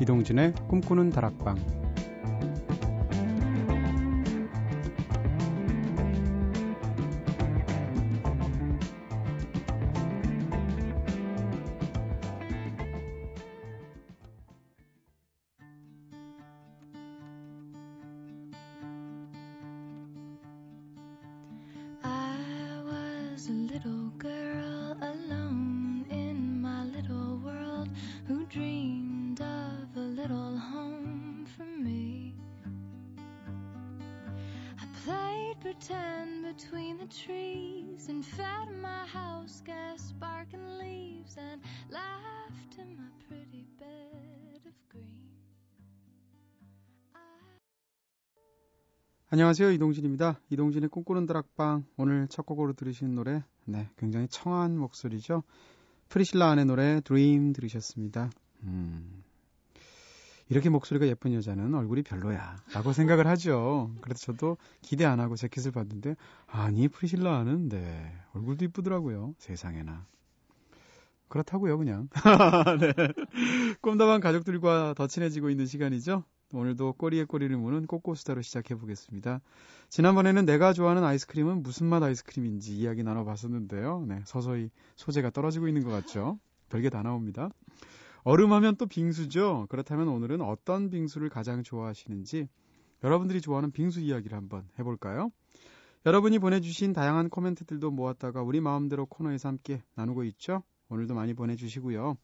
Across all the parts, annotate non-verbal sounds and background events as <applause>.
이동진의 꿈꾸는 다락방 안녕하세요. 이동진입니다. 이동진의 꿈꾸는 다락방. 오늘 첫 곡으로 들으신 노래, 네, 굉장히 청아한 목소리죠. 프리실라 안의 노래, Dream 들으셨습니다. 음, 이렇게 목소리가 예쁜 여자는 얼굴이 별로야. 라고 생각을 하죠. 그래서 저도 기대 안 하고 재킷을 봤는데, 아니, 프리실라 안은, 네, 얼굴도 이쁘더라고요. 세상에나. 그렇다고요, 그냥. <laughs> 네. 꿈다방 가족들과 더 친해지고 있는 시간이죠. 오늘도 꼬리에 꼬리를 무는 꼬꼬수다로 시작해 보겠습니다. 지난번에는 내가 좋아하는 아이스크림은 무슨 맛 아이스크림인지 이야기 나눠봤었는데요. 네, 서서히 소재가 떨어지고 있는 것 같죠. 별게 다 나옵니다. 얼음하면 또 빙수죠. 그렇다면 오늘은 어떤 빙수를 가장 좋아하시는지 여러분들이 좋아하는 빙수 이야기를 한번 해볼까요? 여러분이 보내주신 다양한 코멘트들도 모았다가 우리 마음대로 코너에서 함께 나누고 있죠. 오늘도 많이 보내주시고요.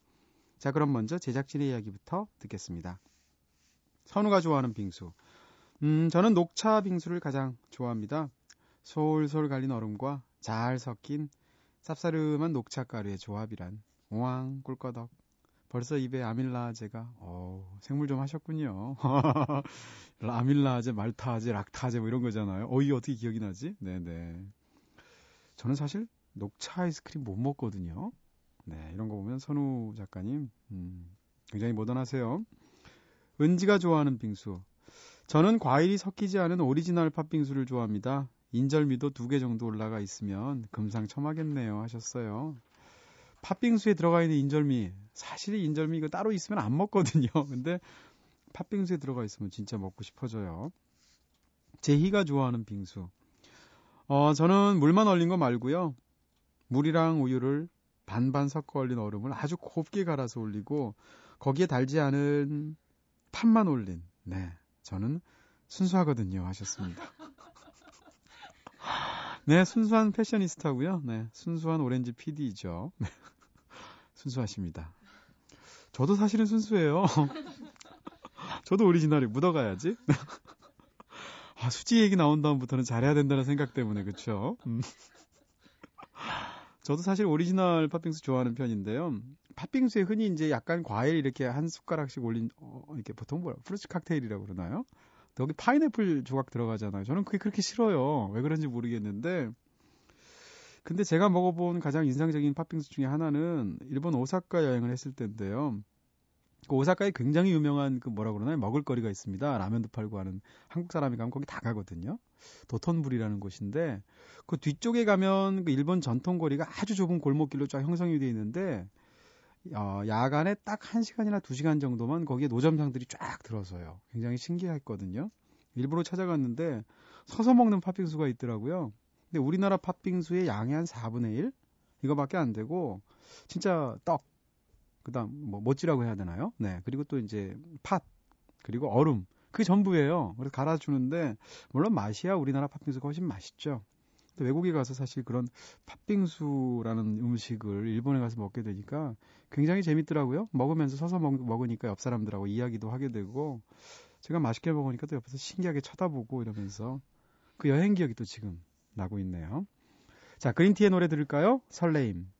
자, 그럼 먼저 제작진의 이야기부터 듣겠습니다. 선우가 좋아하는 빙수. 음, 저는 녹차 빙수를 가장 좋아합니다. 솔솔 갈린 얼음과 잘 섞인 쌉싸름한 녹차 가루의 조합이란 우왕 꿀꺼덕. 벌써 입에 아밀라제가 어 생물 좀 하셨군요. <laughs> 아밀라제, 말타제, 락타제 뭐 이런 거잖아요. 어 이게 어떻게 기억이 나지? 네네. 저는 사실 녹차 아이스크림 못 먹거든요. 네 이런 거 보면 선우 작가님 음, 굉장히 모던하세요. 은지가 좋아하는 빙수. 저는 과일이 섞이지 않은 오리지널 팥빙수를 좋아합니다. 인절미도 두 개 정도 올라가 있으면 금상첨화겠네요 하셨어요. 팥빙수에 들어가 있는 인절미 사실 인절미 이거 따로 있으면 안 먹거든요. <laughs> 근데 팥빙수에 들어가 있으면 진짜 먹고 싶어져요. 제희가 좋아하는 빙수. 어, 저는 물만 얼린 거 말고요. 물이랑 우유를 반반 섞어 얼린 얼음을 아주 곱게 갈아서 올리고 거기에 달지 않은 팥만 올린. 네. 저는 순수하거든요. 하셨습니다. <laughs> 네, 순수한 패셔니스타고요. 네, 순수한 오렌지 PD이죠. 네. 순수하십니다. 저도 사실은 순수해요. <laughs> 저도 오리지널이 묻어가야지. <laughs> 아, 수지 얘기 나온 다음부터는 잘해야 된다는 생각 때문에, 그쵸? 음. 저도 사실 오리지널 팥빙수 좋아하는 편인데요. 팥빙수에 흔히 이제 약간 과일 이렇게 한 숟가락씩 올린 어, 이렇게 보통 뭐라 fruits 칵테일이라고 그러나요? 여기 파인애플 조각 들어가잖아요. 저는 그게 그렇게 싫어요. 왜 그런지 모르겠는데 근데 제가 먹어본 가장 인상적인 팥빙수 중에 하나는 일본 오사카 여행을 했을 때인데요. 그 오사카에 굉장히 유명한 그 뭐라 그러나요? 먹을거리가 있습니다. 라면도 팔고 하는 한국 사람이 가면 거기 다 가거든요. 도톤불이라는 곳인데 그 뒤쪽에 가면 그 일본 전통거리가 아주 좁은 골목길로 쫙 형성이 되어 있는데 어, 야간에 딱 1시간이나 2시간 정도만 거기에 노점상들이 쫙 들어서요. 굉장히 신기했거든요. 일부러 찾아갔는데 서서 먹는 팥빙수가 있더라고요. 근데 우리나라 팥빙수의 양의 한 4분의 1? 이거밖에 안 되고 진짜 떡 그다음 뭐 모찌라고 해야 되나요? 네. 그리고 또 이제 팥 그리고 얼음 그게 전부예요. 그래서 갈아주는데 물론 맛이야 우리나라 팥빙수가 훨씬 맛있죠. 근데 외국에 가서 사실 그런 팥빙수라는 음식을 일본에 가서 먹게 되니까 굉장히 재밌더라고요. 먹으면서 서서 먹, 먹으니까 옆 사람들하고 이야기도 하게 되고 제가 맛있게 먹으니까 또 옆에서 신기하게 쳐다보고 이러면서 그 여행 기억이 또 지금 나고 있네요. 자, 그린티의 노래 들을까요? 설레임.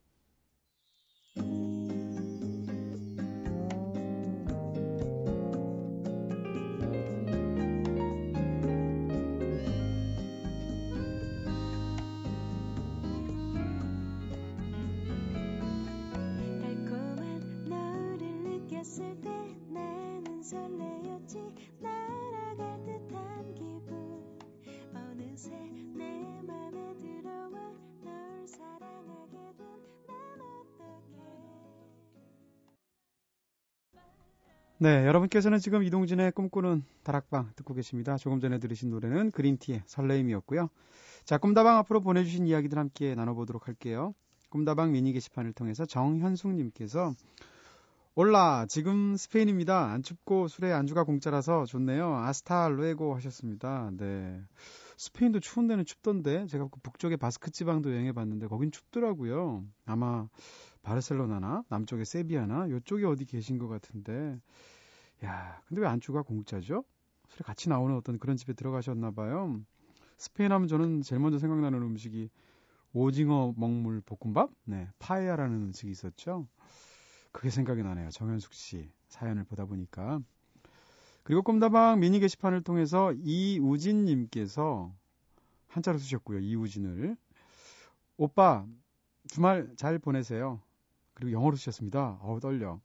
네, 여러분께서는 지금 이동진의 꿈꾸는 다락방 듣고 계십니다. 조금 전에 들으신 노래는 그린티의 설레임이었고요. 자, 꿈다방 앞으로 보내주신 이야기들 함께 나눠보도록 할게요. 꿈다방 미니 게시판을 통해서 정현숙님께서 올라 지금 스페인입니다. 안 춥고 술에 안주가 공짜라서 좋네요. 아스타 루에고 하셨습니다. 네. 스페인도 추운 데는 춥던데 제가 그 북쪽의 바스크 지방도 여행해 봤는데 거긴 춥더라고요. 아마 바르셀로나나 남쪽의 세비야나 이쪽에 어디 계신 것 같은데 야 근데 왜 안주가 공짜죠? 술에 같이 나오는 어떤 그런 집에 들어가셨나 봐요. 스페인 하면 저는 제일 먼저 생각나는 음식이 오징어 먹물 볶음밥? 네, 파에야라는 음식이 있었죠. 그게 생각이 나네요. 정현숙 씨 사연을 보다 보니까. 그리고 꿈다방 미니 게시판을 통해서 이우진 님께서 한자로 쓰셨고요. 이우진을. 오빠, 주말 잘 보내세요. 그리고 영어로 쓰셨습니다. 어우, 떨려.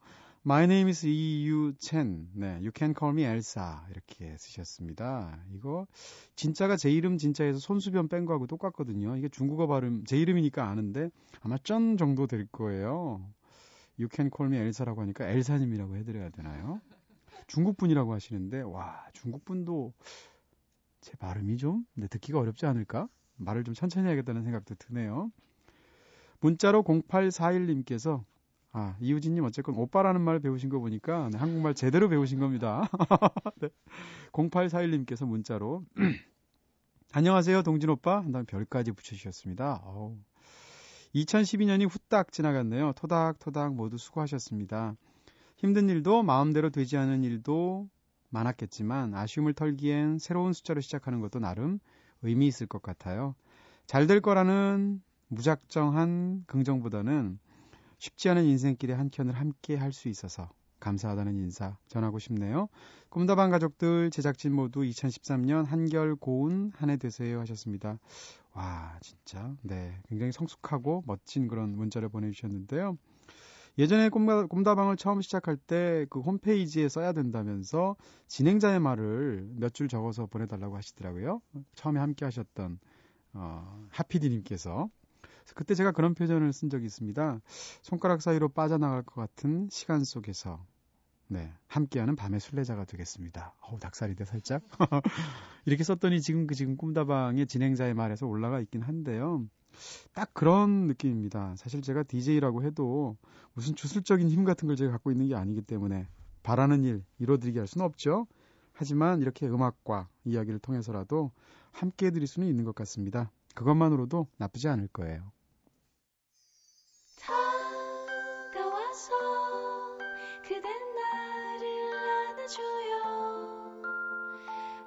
My name is 이유 첸. 네, you can call me Elsa. 이렇게 쓰셨습니다. 이거 진짜가 제 이름 진짜에서 손수변 뺀 거하고 똑같거든요. 이게 중국어 발음 제 이름이니까 아는데 아마 쩐 정도 될 거예요. Me Elsa라고 하니까 엘사님이라고 해드려야 되나요? 중국 분이라고 하시는데 와 중국 분도 제 발음이 좀 네, 듣기가 어렵지 않을까? 말을 좀 천천히 해야겠다는 생각도 드네요. 문자로 0841님께서 아, 이우진님 어쨌건 오빠라는 말 배우신 거 보니까 네, 한국말 제대로 배우신 겁니다. <laughs> 네. 0841님께서 문자로 <clears throat> 안녕하세요 동진 오빠 한 다음에 별까지 붙여주셨습니다. 어우. 2012년이 후딱 지나갔네요. 토닥토닥 모두 수고하셨습니다. 힘든 일도 마음대로 되지 않은 일도 많았겠지만 아쉬움을 털기엔 새로운 숫자로 시작하는 것도 나름 의미 있을 것 같아요. 잘 될 거라는 무작정한 긍정보다는 쉽지 않은 인생길의 한 켠을 함께 할 수 있어서 감사하다는 인사 전하고 싶네요. 꿈다방 가족들, 제작진 모두 2013년 한결 고운 한 해 되세요 하셨습니다. 와, 진짜. 네. 굉장히 성숙하고 멋진 그런 문자를 보내주셨는데요. 예전에 꿈다, 꿈다방을 처음 시작할 때 그 홈페이지에 써야 된다면서 진행자의 말을 몇 줄 적어서 보내달라고 하시더라고요. 처음에 함께 하셨던, 어, 하피디님께서. 그때 제가 그런 표현을 쓴 적이 있습니다. 손가락 사이로 빠져나갈 것 같은 시간 속에서 네, 함께하는 밤의 순례자가 되겠습니다. 어우, 닭살이돼 살짝. <laughs> 이렇게 썼더니 지금 그 지금 꿈다방의 진행자의 말에서 올라가 있긴 한데요. 딱 그런 느낌입니다. 사실 제가 DJ라고 해도 무슨 주술적인 힘 같은 걸 제가 갖고 있는 게 아니기 때문에 바라는 일 이뤄드리게 할 수는 없죠. 하지만 이렇게 음악과 이야기를 통해서라도 함께 해드릴 수는 있는 것 같습니다. 그것만으로도 나쁘지 않을 거예요.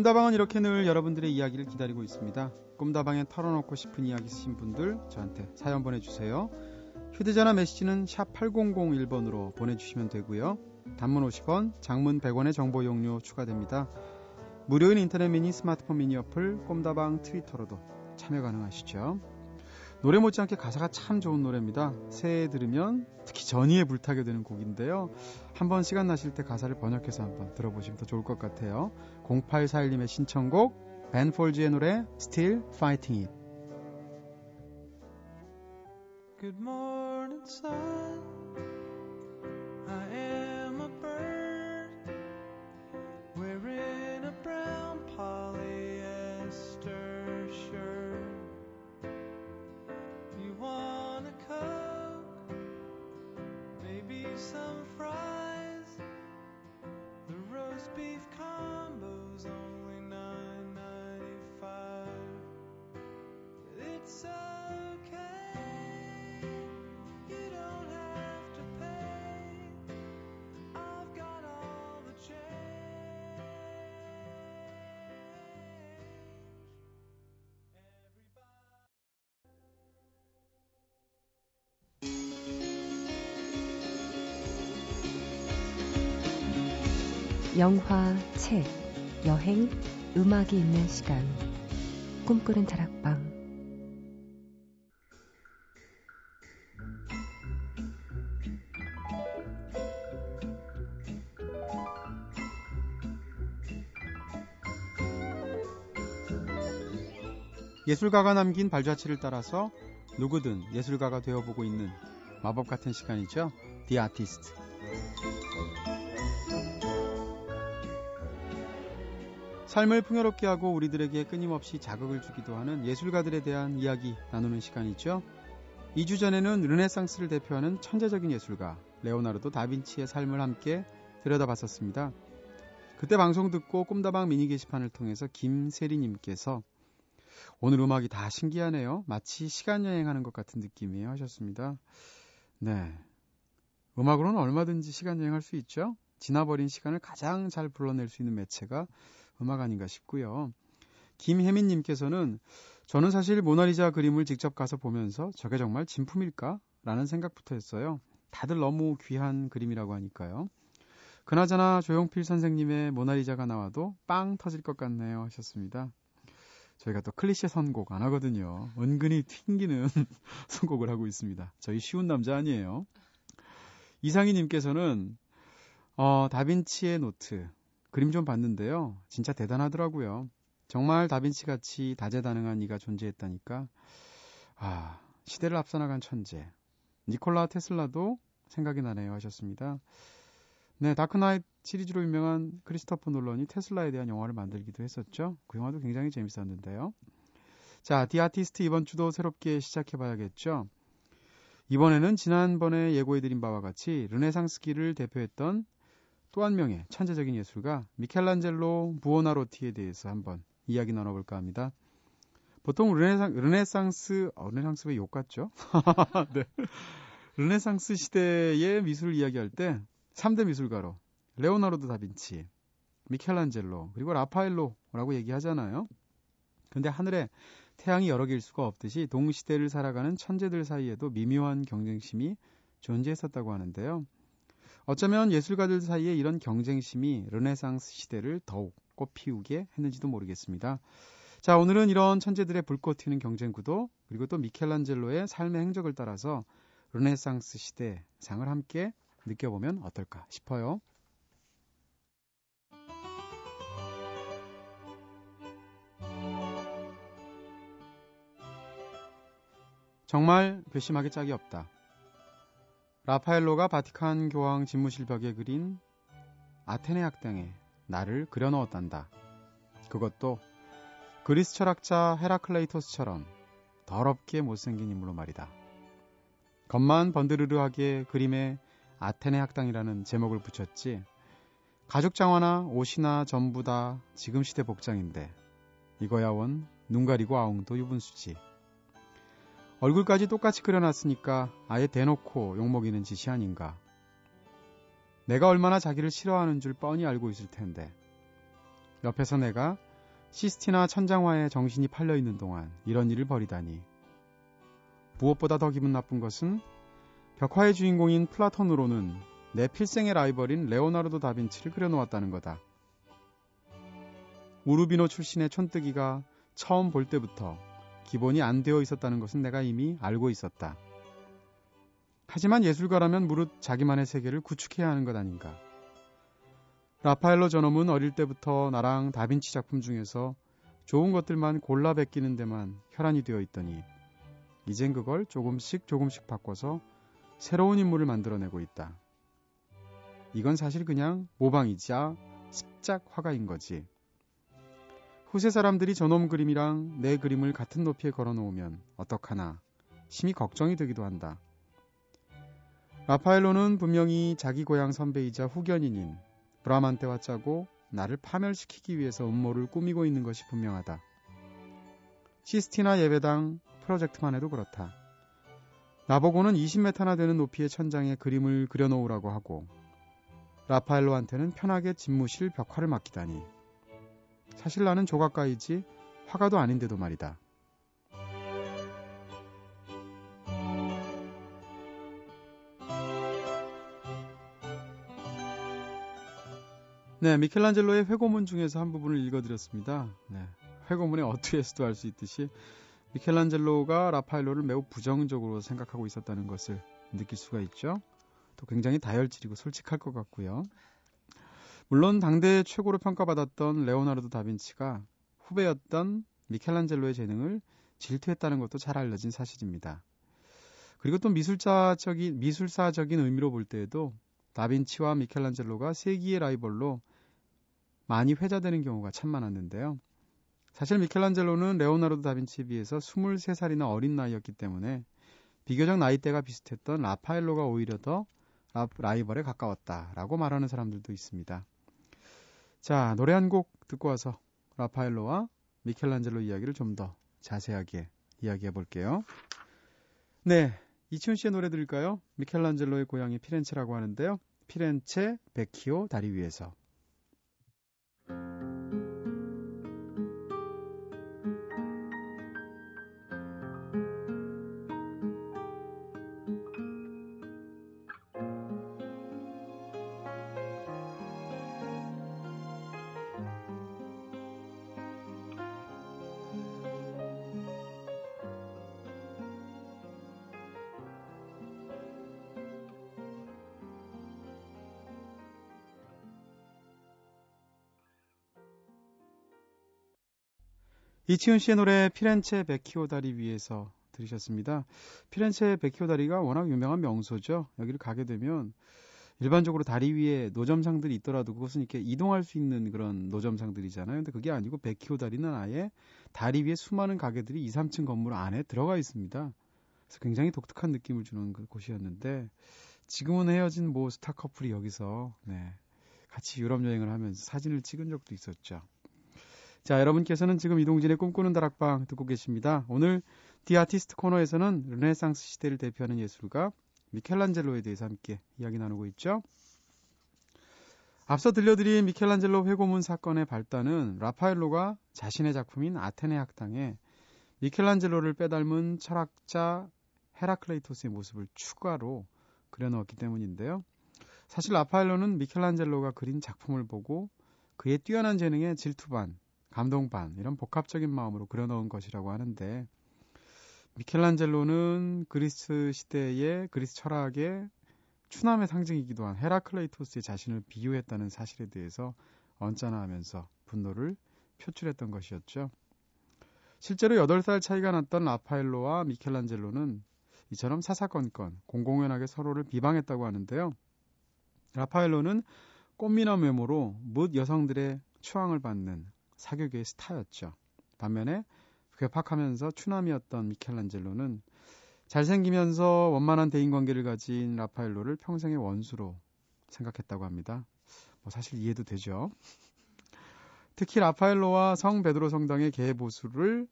꿈다방은 이렇게 늘 여러분들의 이야기를 기다리고 있습니다. 꿈다방에 털어놓고 싶은 이야기 있으신 분들 저한테 사연 보내주세요. 휴대전화 메시지는 샵 8001번으로 보내주시면 되고요. 단문 50원, 장문 100원의 정보 용료 추가됩니다. 무료인 인터넷 미니 스마트폰 미니 어플 꿈다방 트위터로도 참여 가능하시죠. 노래 못지않게 가사가 참 좋은 노래입니다. 새해 들으면 특히 전이에 불타게 되는 곡인데요. 한번 시간 나실 때 가사를 번역해서 한번 들어보시면 더 좋을 것 같아요. 0841님의 신청곡 벤 폴즈의 노래 Still Fighting It. Good morning, sun. 영화, 책, 여행, 음악이 있는 시간. 꿈꾸는 다락방. 예술가가 남긴 발자취를 따라서 누구든 예술가가 되어보고 있는 마법 같은 시간이죠. The Artist. 삶을 풍요롭게 하고 우리들에게 끊임없이 자극을 주기도 하는 예술가들에 대한 이야기 나누는 시간이죠. 2주 전에는 르네상스를 대표하는 천재적인 예술가 레오나르도 다빈치의 삶을 함께 들여다봤었습니다. 그때 방송 듣고 꿈다방 미니 게시판을 통해서 김세리님께서 오늘 음악이 다 신기하네요. 마치 시간 여행하는 것 같은 느낌이에요 하셨습니다. 네. 음악으로는 얼마든지 시간 여행할 수 있죠. 지나버린 시간을 가장 잘 불러낼 수 있는 매체가 음악 아닌가 싶고요. 김혜민님께서는 저는 사실 모나리자 그림을 직접 가서 보면서 저게 정말 진품일까? 라는 생각부터 했어요. 다들 너무 귀한 그림이라고 하니까요. 그나저나 조용필 선생님의 모나리자가 나와도 빵 터질 것 같네요 하셨습니다. 저희가 또 클리셰 선곡 안 하거든요. 은근히 튕기는 <laughs> 선곡을 하고 있습니다. 저희 쉬운 남자 아니에요. 이상희님께서는 어, 다빈치의 노트 그림 좀 봤는데요. 진짜 대단하더라고요. 정말 다빈치 같이 다재다능한 이가 존재했다니까. 아, 시대를 앞서나간 천재. 니콜라 테슬라도 생각이 나네요 하셨습니다. 네, 다크나이트 시리즈로 유명한 크리스토퍼 놀런이 테슬라에 대한 영화를 만들기도 했었죠. 그 영화도 굉장히 재밌었는데요. 자, The Artist 이번 주도 새롭게 시작해봐야겠죠. 이번에는 지난번에 예고해드린 바와 같이 르네상스기를 대표했던 또 한 명의 천재적인 예술가 미켈란젤로 부오나로티에 대해서 한번 이야기 나눠볼까 합니다. 보통 르네상, 르네상스, 어, 르네상스 왜 욕 같죠? <laughs> 네. 르네상스 시대의 미술을 이야기할 때 3대 미술가로 레오나르도 다빈치, 미켈란젤로, 그리고 라파엘로라고 얘기하잖아요. 근데 하늘에 태양이 여러 개일 수가 없듯이 동시대를 살아가는 천재들 사이에도 미묘한 경쟁심이 존재했었다고 하는데요. 어쩌면 예술가들 사이에 이런 경쟁심이 르네상스 시대를 더욱 꽃피우게 했는지도 모르겠습니다. 자, 오늘은 이런 천재들의 불꽃 튀는 경쟁 구도, 그리고 또 미켈란젤로의 삶의 행적을 따라서 르네상스 시대 상을 함께 느껴보면 어떨까 싶어요. 정말 괘씸하게 짝이 없다. 라파엘로가 바티칸 교황 집무실 벽에 그린 아테네 학당에 나를 그려 넣었단다. 그것도 그리스 철학자 헤라클레이토스처럼 더럽게 못생긴 인물로 말이다. 겉만 번드르르하게 그림에 아테네 학당이라는 제목을 붙였지 가죽 장화나 옷이나 전부 다 지금 시대 복장인데 이거야 원 눈 가리고 아웅도 유분수지. 얼굴까지 똑같이 그려놨으니까 아예 대놓고 욕먹이는 짓이 아닌가. 내가 얼마나 자기를 싫어하는 줄 뻔히 알고 있을 텐데. 옆에서 내가 시스티나 천장화에 정신이 팔려 있는 동안 이런 일을 벌이다니. 무엇보다 더 기분 나쁜 것은 벽화의 주인공인 플라톤으로는 내 필생의 라이벌인 레오나르도 다빈치를 그려놓았다는 거다. 우르비노 출신의 촌뜨기가 처음 볼 때부터 기본이 안 되어 있었다는 것은 내가 이미 알고 있었다. 하지만 예술가라면 무릇 자기만의 세계를 구축해야 하는 것 아닌가. 라파엘로 저놈은 어릴 때부터 나랑 다빈치 작품 중에서 좋은 것들만 골라 베끼는 데만 혈안이 되어 있더니 이젠 그걸 조금씩 조금씩 바꿔서 새로운 인물을 만들어내고 있다. 이건 사실 그냥 모방이자 습작 화가인 거지. 후세 사람들이 저놈 그림이랑 내 그림을 같은 높이에 걸어 놓으면 어떡하나 심히 걱정이 되기도 한다. 라파엘로는 분명히 자기 고향 선배이자 후견인인 브라만테와 짜고 나를 파멸시키기 위해서 음모를 꾸미고 있는 것이 분명하다. 시스티나 예배당 프로젝트만 해도 그렇다. 나보고는 20m나 되는 높이의 천장에 그림을 그려놓으라고 하고 라파엘로한테는 편하게 집무실 벽화를 맡기다니. 사실 나는 조각가이지 화가도 아닌데도 말이다. 네, 미켈란젤로의 회고문 중에서 한 부분을 읽어드렸습니다. 네, 회고문의 어투에서도 알 수 있듯이 미켈란젤로가 라파엘로를 매우 부정적으로 생각하고 있었다는 것을 느낄 수가 있죠. 또 굉장히 다혈질이고 솔직할 것 같고요. 물론 당대 최고로 평가받았던 레오나르도 다빈치가 후배였던 미켈란젤로의 재능을 질투했다는 것도 잘 알려진 사실입니다. 그리고 또 미술자적인 미술사적인 의미로 볼 때에도 다빈치와 미켈란젤로가 세기의 라이벌로 많이 회자되는 경우가 참 많았는데요. 사실 미켈란젤로는 레오나르도 다빈치에 비해서 23살이나 어린 나이였기 때문에 비교적 나이대가 비슷했던 라파엘로가 오히려 더 라이벌에 가까웠다라고 말하는 사람들도 있습니다. 자, 노래 한 곡 듣고 와서 라파엘로와 미켈란젤로 이야기를 좀 더 자세하게 이야기해 볼게요. 네, 이치훈 씨의 노래 들을까요? 미켈란젤로의 고향이 피렌체라고 하는데요. 피렌체 베키오 다리 위에서. 이치훈 씨의 노래 피렌체 베키오 다리 위에서 들으셨습니다. 피렌체 베키오 다리가 워낙 유명한 명소죠. 여기를 가게 되면 일반적으로 다리 위에 노점상들이 있더라도 그것은 이렇게 이동할 수 있는 그런 노점상들이잖아요. 근데 그게 아니고 베키오 다리는 아예 다리 위에 수많은 가게들이 2, 3층 건물 안에 들어가 있습니다. 그래서 굉장히 독특한 느낌을 주는 그 곳이었는데 지금은 헤어진 뭐 스타 커플이 여기서 네, 같이 유럽 여행을 하면서 사진을 찍은 적도 있었죠. 자, 여러분께서는 지금 이동진의 꿈꾸는 다락방 듣고 계십니다. 오늘 The Artist 코너에서는 르네상스 시대를 대표하는 예술가 미켈란젤로에 대해서 함께 이야기 나누고 있죠. 앞서 들려드린 미켈란젤로 회고문 사건의 발단은 라파엘로가 자신의 작품인 아테네 학당에 미켈란젤로를 빼닮은 철학자 헤라클레이토스의 모습을 추가로 그려넣었기 때문인데요. 사실 라파엘로는 미켈란젤로가 그린 작품을 보고 그의 뛰어난 재능에 질투 반, 감동 반 이런 복합적인 마음으로 그려놓은 것이라고 하는데 미켈란젤로는 그리스 시대의 그리스 철학의 추남의 상징이기도 한 헤라클레이토스의 자신을 비유했다는 사실에 대해서 언짢아하면서 분노를 표출했던 것이었죠. 실제로 8살 차이가 났던 라파엘로와 미켈란젤로는 이처럼 사사건건 공공연하게 서로를 비방했다고 하는데요. 라파엘로는 꽃미남 외모로 뭇 여성들의 추앙을 받는 사교계의 스타였죠. 반면에 괴팍하면서 추남이었던 미켈란젤로는 잘생기면서 원만한 대인관계를 가진 라파엘로를 평생의 원수로 생각했다고 합니다. 뭐 사실 이해도 되죠. 특히 라파엘로와 성 베드로 성당의 개보수를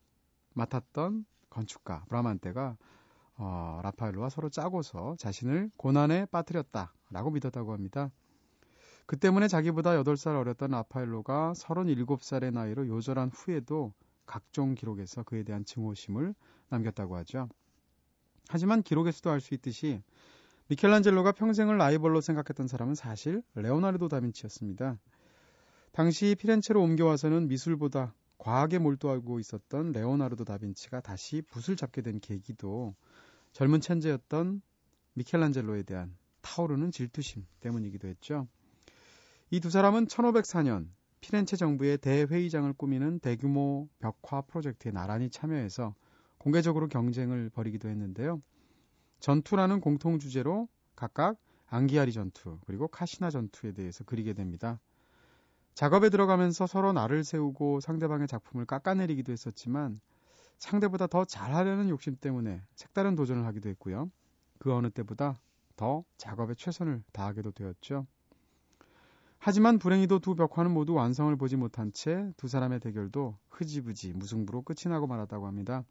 맡았던 건축가 브라만테가 어, 라파엘로와 서로 짜고서 자신을 고난에 빠뜨렸다라고 믿었다고 합니다. 그 때문에 자기보다 8살 어렸던 라파엘로가 37살의 나이로 요절한 후에도 각종 기록에서 그에 대한 증오심을 남겼다고 하죠. 하지만 기록에서도 알 수 있듯이 미켈란젤로가 평생을 라이벌로 생각했던 사람은 사실 레오나르도 다빈치였습니다. 당시 피렌체로 옮겨와서는 미술보다 과학에 몰두하고 있었던 레오나르도 다빈치가 다시 붓을 잡게 된 계기도 젊은 천재였던 미켈란젤로에 대한 타오르는 질투심 때문이기도 했죠. 이 두 사람은 1504년 피렌체 정부의 대회의장을 꾸미는 대규모 벽화 프로젝트에 나란히 참여해서 공개적으로 경쟁을 벌이기도 했는데요. 전투라는 공통 주제로 각각 앙기아리 전투 그리고 카시나 전투에 대해서 그리게 됩니다. 작업에 들어가면서 서로 나를 세우고 상대방의 작품을 깎아내리기도 했었지만 상대보다 더 잘하려는 욕심 때문에 색다른 도전을 하기도 했고요. 그 어느 때보다 더 작업에 최선을 다하게도 되었죠. 하지만 불행히도 두 벽화는 모두 완성을 보지 못한 채 두 사람의 대결도 흐지부지 무승부로 끝이 나고 말았다고 합니다.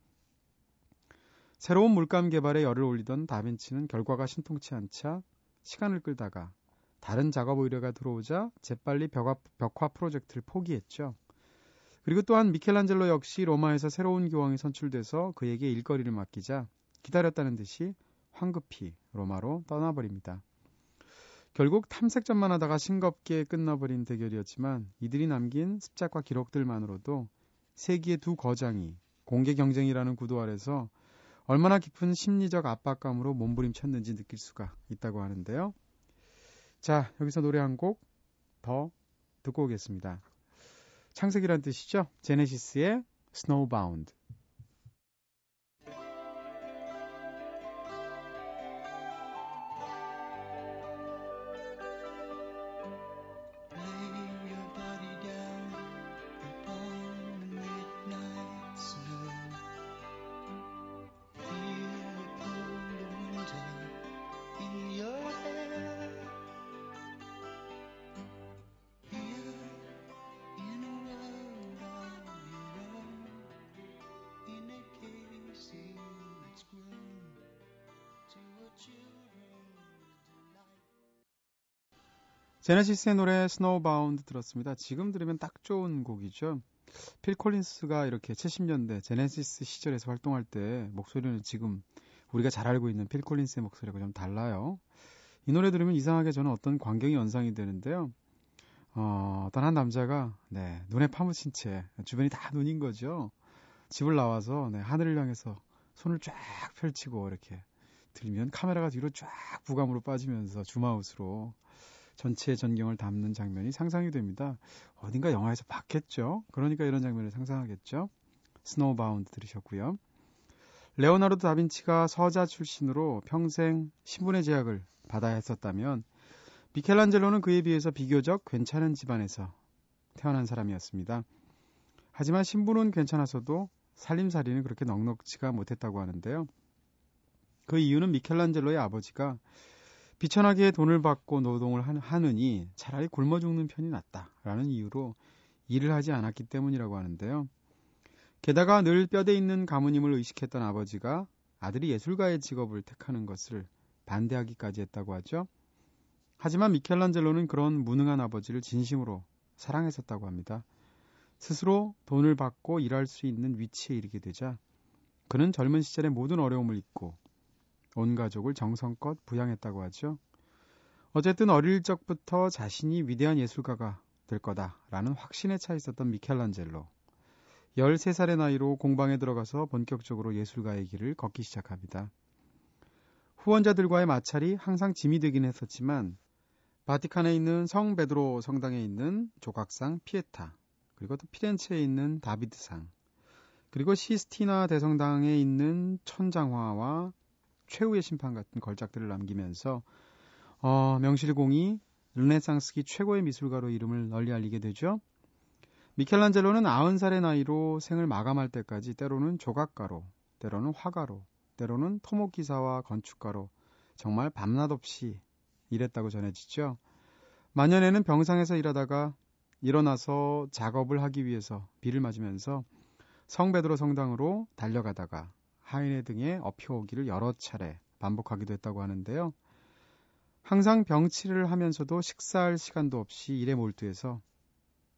새로운 물감 개발에 열을 올리던 다빈치는 결과가 신통치 않자 시간을 끌다가 다른 작업 의뢰가 들어오자 재빨리 벽화, 벽화 프로젝트를 포기했죠. 그리고 또한 미켈란젤로 역시 로마에서 새로운 교황이 선출돼서 그에게 일거리를 맡기자 기다렸다는 듯이 황급히 로마로 떠나버립니다. 결국 탐색전만 하다가 싱겁게 끝나버린 대결이었지만 이들이 남긴 습작과 기록들만으로도 세기의 두 거장이 공개 경쟁이라는 구도 아래서 얼마나 깊은 심리적 압박감으로 몸부림쳤는지 느낄 수가 있다고 하는데요. 자, 여기서 노래 한 곡 더 듣고 오겠습니다. 창세기란 뜻이죠. 제네시스의 Snowbound. 제네시스의 노래 Snowbound 들었습니다. 지금 들으면 딱 좋은 곡이죠. 필 콜린스가 이렇게 70년대 제네시스 시절에서 활동할 때 목소리는 지금 우리가 잘 알고 있는 필 콜린스의 목소리가 좀 달라요. 이 노래 들으면 이상하게 저는 어떤 광경이 연상이 되는데요. 어, 어떤 한 남자가 네, 눈에 파묻힌 채 주변이 다 눈인 거죠. 집을 나와서 네, 하늘을 향해서 손을 쫙 펼치고 이렇게 들면 카메라가 뒤로 쫙 부감으로 빠지면서 줌아웃으로 전체 전경을 담는 장면이 상상이 됩니다. 어딘가 영화에서 봤겠죠? 그러니까 이런 장면을 상상하겠죠? Snowbound 들으셨고요. 레오나르도 다빈치가 서자 출신으로 평생 신분의 제약을 받아야 했었다면 미켈란젤로는 그에 비해서 비교적 괜찮은 집안에서 태어난 사람이었습니다. 하지만 신분은 괜찮았어도 살림살이는 그렇게 넉넉지가 못했다고 하는데요. 그 이유는 미켈란젤로의 아버지가 비천하게 돈을 받고 노동을 하느니 차라리 굶어 죽는 편이 낫다라는 이유로 일을 하지 않았기 때문이라고 하는데요. 게다가 늘 뼈대 있는 가문임을 의식했던 아버지가 아들이 예술가의 직업을 택하는 것을 반대하기까지 했다고 하죠. 하지만 미켈란젤로는 그런 무능한 아버지를 진심으로 사랑했었다고 합니다. 스스로 돈을 받고 일할 수 있는 위치에 이르게 되자 그는 젊은 시절의 모든 어려움을 잊고 온 가족을 정성껏 부양했다고 하죠. 어쨌든 어릴 적부터 자신이 위대한 예술가가 될 거다라는 확신에 차 있었던 미켈란젤로. 13살의 나이로 공방에 들어가서 본격적으로 예술가의 길을 걷기 시작합니다. 후원자들과의 마찰이 항상 짐이 되긴 했었지만 바티칸에 있는 성 베드로 성당에 있는 조각상 피에타, 그리고 또 피렌체에 있는 다비드상, 그리고 시스티나 대성당에 있는 천장화와 최후의 심판 같은 걸작들을 남기면서 어, 명실공히 르네상스기 최고의 미술가로 이름을 널리 알리게 되죠. 미켈란젤로는 90살의 나이로 생을 마감할 때까지 때로는 조각가로, 때로는 화가로, 때로는 토목기사와 건축가로 정말 밤낮 없이 일했다고 전해지죠. 만년에는 병상에서 일하다가 일어나서 작업을 하기 위해서 비를 맞으면서 성베드로 성당으로 달려가다가 하인의 등에 업혀오기를 여러 차례 반복하기도 했다고 하는데요. 항상 병치를 하면서도 식사할 시간도 없이 일에 몰두해서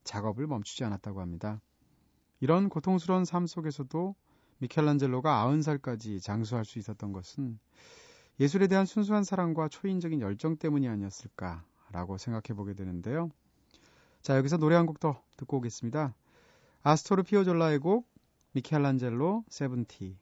작업을 멈추지 않았다고 합니다. 이런 고통스러운 삶 속에서도 미켈란젤로가 90살까지 장수할 수 있었던 것은 예술에 대한 순수한 사랑과 초인적인 열정 때문이 아니었을까라고 생각해 보게 되는데요. 자, 여기서 노래 한 곡 더 듣고 오겠습니다. 아스토르 피오졸라의 곡 미켈란젤로 세븐티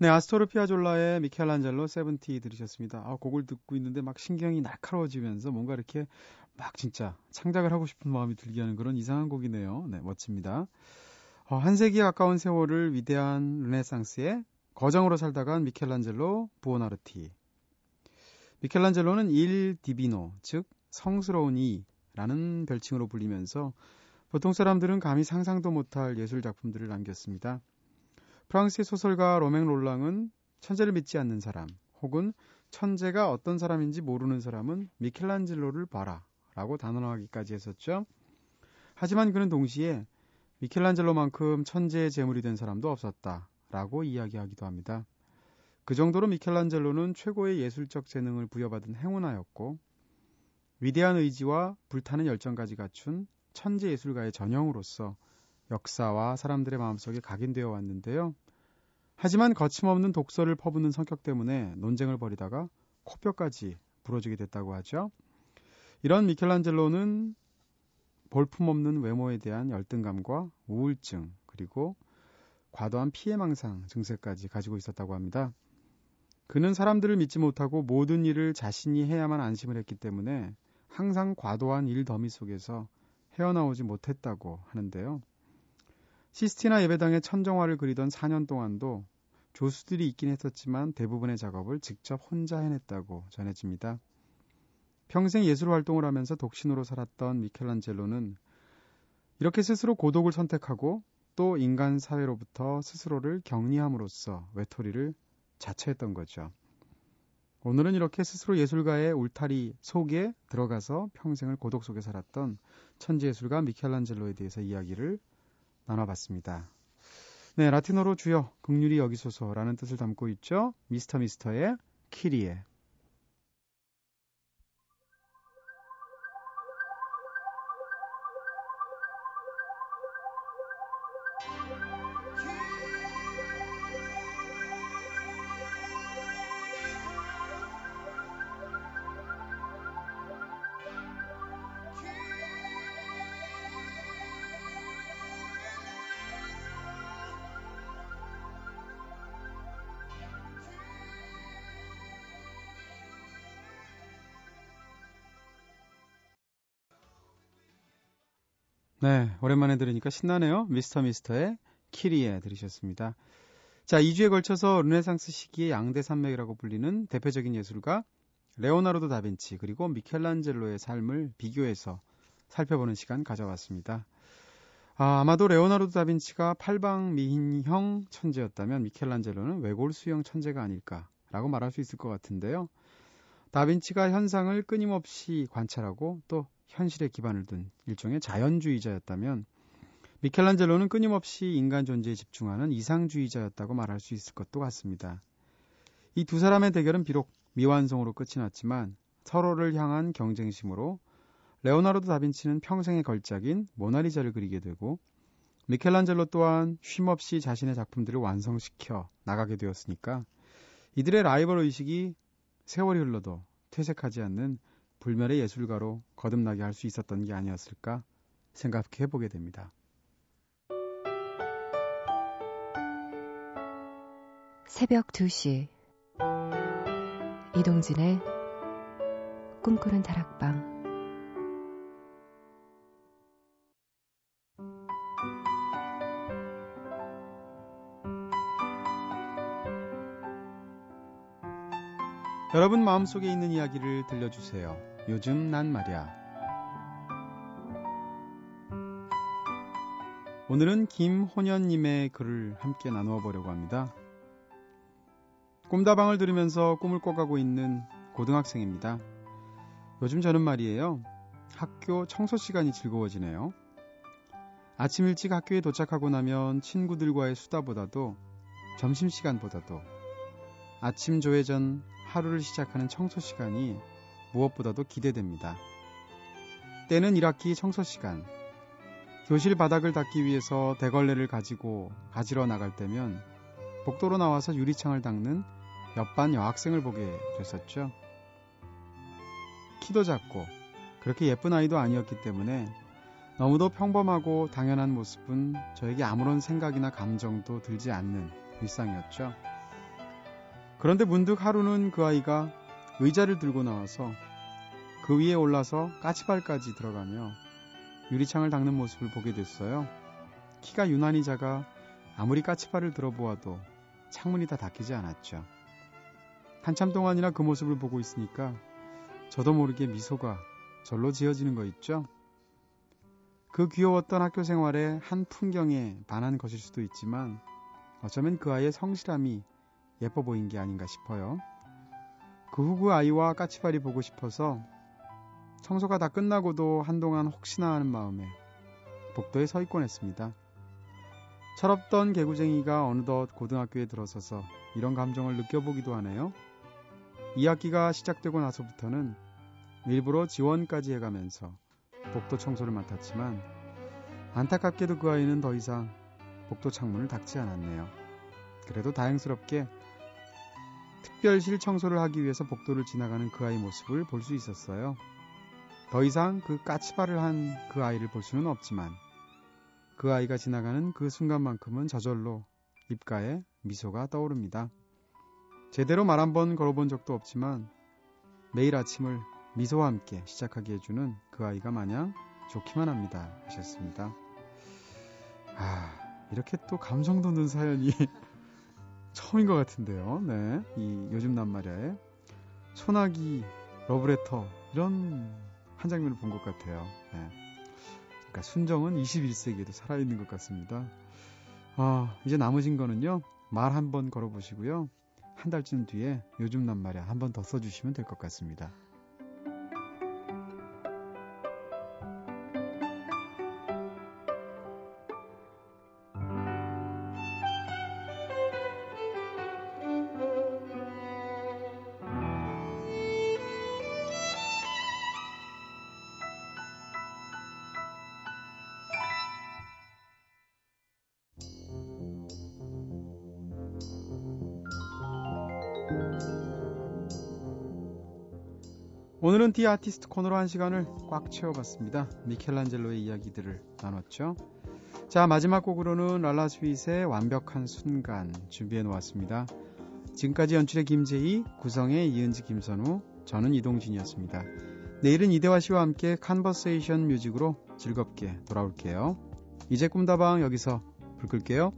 네, 아스토르 피아졸라의 미켈란젤로 세븐티 들으셨습니다. 아, 곡을 듣고 있는데 막 신경이 날카로워지면서 뭔가 이렇게 막 진짜 창작을 하고 싶은 마음이 들게 하는 그런 이상한 곡이네요. 네, 멋집니다. 어, 한 세기에 가까운 세월을 위대한 르네상스의 거정으로 살다간 미켈란젤로 부오나르티. 미켈란젤로는 일 디비노, 즉 성스러운 이라는 별칭으로 불리면서 보통 사람들은 감히 상상도 못할 예술 작품들을 남겼습니다. 프랑스의 소설가 로맹 롤랑은 천재를 믿지 않는 사람 혹은 천재가 어떤 사람인지 모르는 사람은 미켈란젤로를 봐라 라고 단언하기까지 했었죠. 하지만 그는 동시에 미켈란젤로만큼 천재의 제물이 된 사람도 없었다 라고 이야기하기도 합니다. 그 정도로 미켈란젤로는 최고의 예술적 재능을 부여받은 행운아였고 위대한 의지와 불타는 열정까지 갖춘 천재 예술가의 전형으로서 역사와 사람들의 마음속에 각인되어 왔는데요. 하지만 거침없는 독서를 퍼붓는 성격 때문에 논쟁을 벌이다가 코뼈까지 부러지게 됐다고 하죠. 이런 미켈란젤로는 볼품없는 외모에 대한 열등감과 우울증 그리고 과도한 피해망상 증세까지 가지고 있었다고 합니다. 그는 사람들을 믿지 못하고 모든 일을 자신이 해야만 안심을 했기 때문에 항상 과도한 일 더미 속에서 헤어나오지 못했다고 하는데요. 시스티나 예배당의 천정화를 그리던 4년 동안도 조수들이 있긴 했었지만 대부분의 작업을 직접 혼자 해냈다고 전해집니다. 평생 예술 활동을 하면서 독신으로 살았던 미켈란젤로는 이렇게 스스로 고독을 선택하고 또 인간 사회로부터 스스로를 격리함으로써 외톨이를 자처했던 거죠. 오늘은 이렇게 스스로 예술가의 울타리 속에 들어가서 평생을 고독 속에 살았던 천재 예술가 미켈란젤로에 대해서 이야기를 나눠봤습니다. 네, 라틴어로 주여 극률이 여기소서라는 뜻을 담고 있죠. 미스터 미스터의 키리에. 네, 오랜만에 들으니까 신나네요. 미스터 미스터의 키리에 들으셨습니다. 자, 2주에 걸쳐서 르네상스 시기의 양대 산맥이라고 불리는 대표적인 예술가 레오나르도 다빈치 그리고 미켈란젤로의 삶을 비교해서 살펴보는 시간 가져왔습니다. 아, 아마도 레오나르도 다빈치가 팔방 미인형 천재였다면 미켈란젤로는 외골수형 천재가 아닐까라고 말할 수 있을 것 같은데요. 다빈치가 현상을 끊임없이 관찰하고 또 현실에 기반을 둔 일종의 자연주의자였다면 미켈란젤로는 끊임없이 인간 존재에 집중하는 이상주의자였다고 말할 수 있을 것도 같습니다. 이 두 사람의 대결은 비록 미완성으로 끝이 났지만 서로를 향한 경쟁심으로 레오나르도 다빈치는 평생의 걸작인 모나리자를 그리게 되고 미켈란젤로 또한 쉼없이 자신의 작품들을 완성시켜 나가게 되었으니까 이들의 라이벌 의식이 세월이 흘러도 퇴색하지 않는 불멸의 예술가로 거듭나게 할 수 있었던 게 아니었을까 생각해 보게 됩니다. 새벽 2시 이동진의 꿈꾸는 다락방 여러분 마음속에 있는 이야기를 들려주세요. 요즘 난 말이야. 오늘은 김혼연님의 글을 함께 나누어 보려고 합니다. 꿈다방을 들으면서 꿈을 꿔가고 있는 고등학생입니다. 요즘 저는 말이에요. 학교 청소 시간이 즐거워지네요. 아침 일찍 학교에 도착하고 나면 친구들과의 수다보다도 점심시간보다도 아침 조회 전 하루를 시작하는 청소 시간이 무엇보다도 기대됩니다. 때는 1학기 청소 시간. 교실 바닥을 닦기 위해서 대걸레를 가지고 가지러 나갈 때면 복도로 나와서 유리창을 닦는 옆반 여학생을 보게 됐었죠. 키도 작고 그렇게 예쁜 아이도 아니었기 때문에 너무도 평범하고 당연한 모습은 저에게 아무런 생각이나 감정도 들지 않는 일상이었죠. 그런데 문득 하루는 그 아이가 의자를 들고 나와서 그 위에 올라서 까치발까지 들어가며 유리창을 닦는 모습을 보게 됐어요. 키가 유난히 작아 아무리 까치발을 들어보아도 창문이 다 닫히지 않았죠. 한참 동안이나 그 모습을 보고 있으니까 저도 모르게 미소가 절로 지어지는 거 있죠? 그 귀여웠던 학교 생활의 한 풍경에 반한 것일 수도 있지만 어쩌면 그 아이의 성실함이 예뻐 보인 게 아닌가 싶어요. 그후그 아이와 까치발이 보고 싶어서 청소가 다 끝나고도 한동안 혹시나 하는 마음에 복도에 서 있곤 했습니다. 철없던 개구쟁이가 어느덧 고등학교에 들어서서 이런 감정을 느껴보기도 하네요. 2학기가 시작되고 나서부터는 일부러 지원까지 해가면서 복도 청소를 맡았지만 안타깝게도 그 아이는 더 이상 복도 창문을 닫지 않았네요. 그래도 다행스럽게 특별실 청소를 하기 위해서 복도를 지나가는 그 아이 모습을 볼 수 있었어요. 더 이상 그 까치발을 한 그 아이를 볼 수는 없지만 그 아이가 지나가는 그 순간만큼은 저절로 입가에 미소가 떠오릅니다. 제대로 말 한번 걸어본 적도 없지만 매일 아침을 미소와 함께 시작하게 해주는 그 아이가 마냥 좋기만 합니다. 하셨습니다. 아, 이렇게 또 감성 돋는 사연이 <laughs> 처음인 것 같은데요. 네. 이 요즘 낱말에 소나기, 러브레터, 이런 한 장면을 본 것 같아요. 네. 그러니까 순정은 21세기에도 살아있는 것 같습니다. 아, 이제 남으신 거는요. 말 한 번 걸어보시고요. 한 달쯤 뒤에 요즘 낱말에 한 번 더 써주시면 될 것 같습니다. 오늘은 The Artist 코너로 한 시간을 꽉 채워봤습니다. 미켈란젤로의 이야기들을 나눴죠. 자, 마지막 곡으로는 랄라 스윗의 완벽한 순간 준비해 놓았습니다. 지금까지 연출의 김재희, 구성의 이은지 김선우, 저는 이동진이었습니다. 내일은 이대화 씨와 함께 Conversation Music으로 즐겁게 돌아올게요. 이제 꿈다방 여기서 불 끌게요.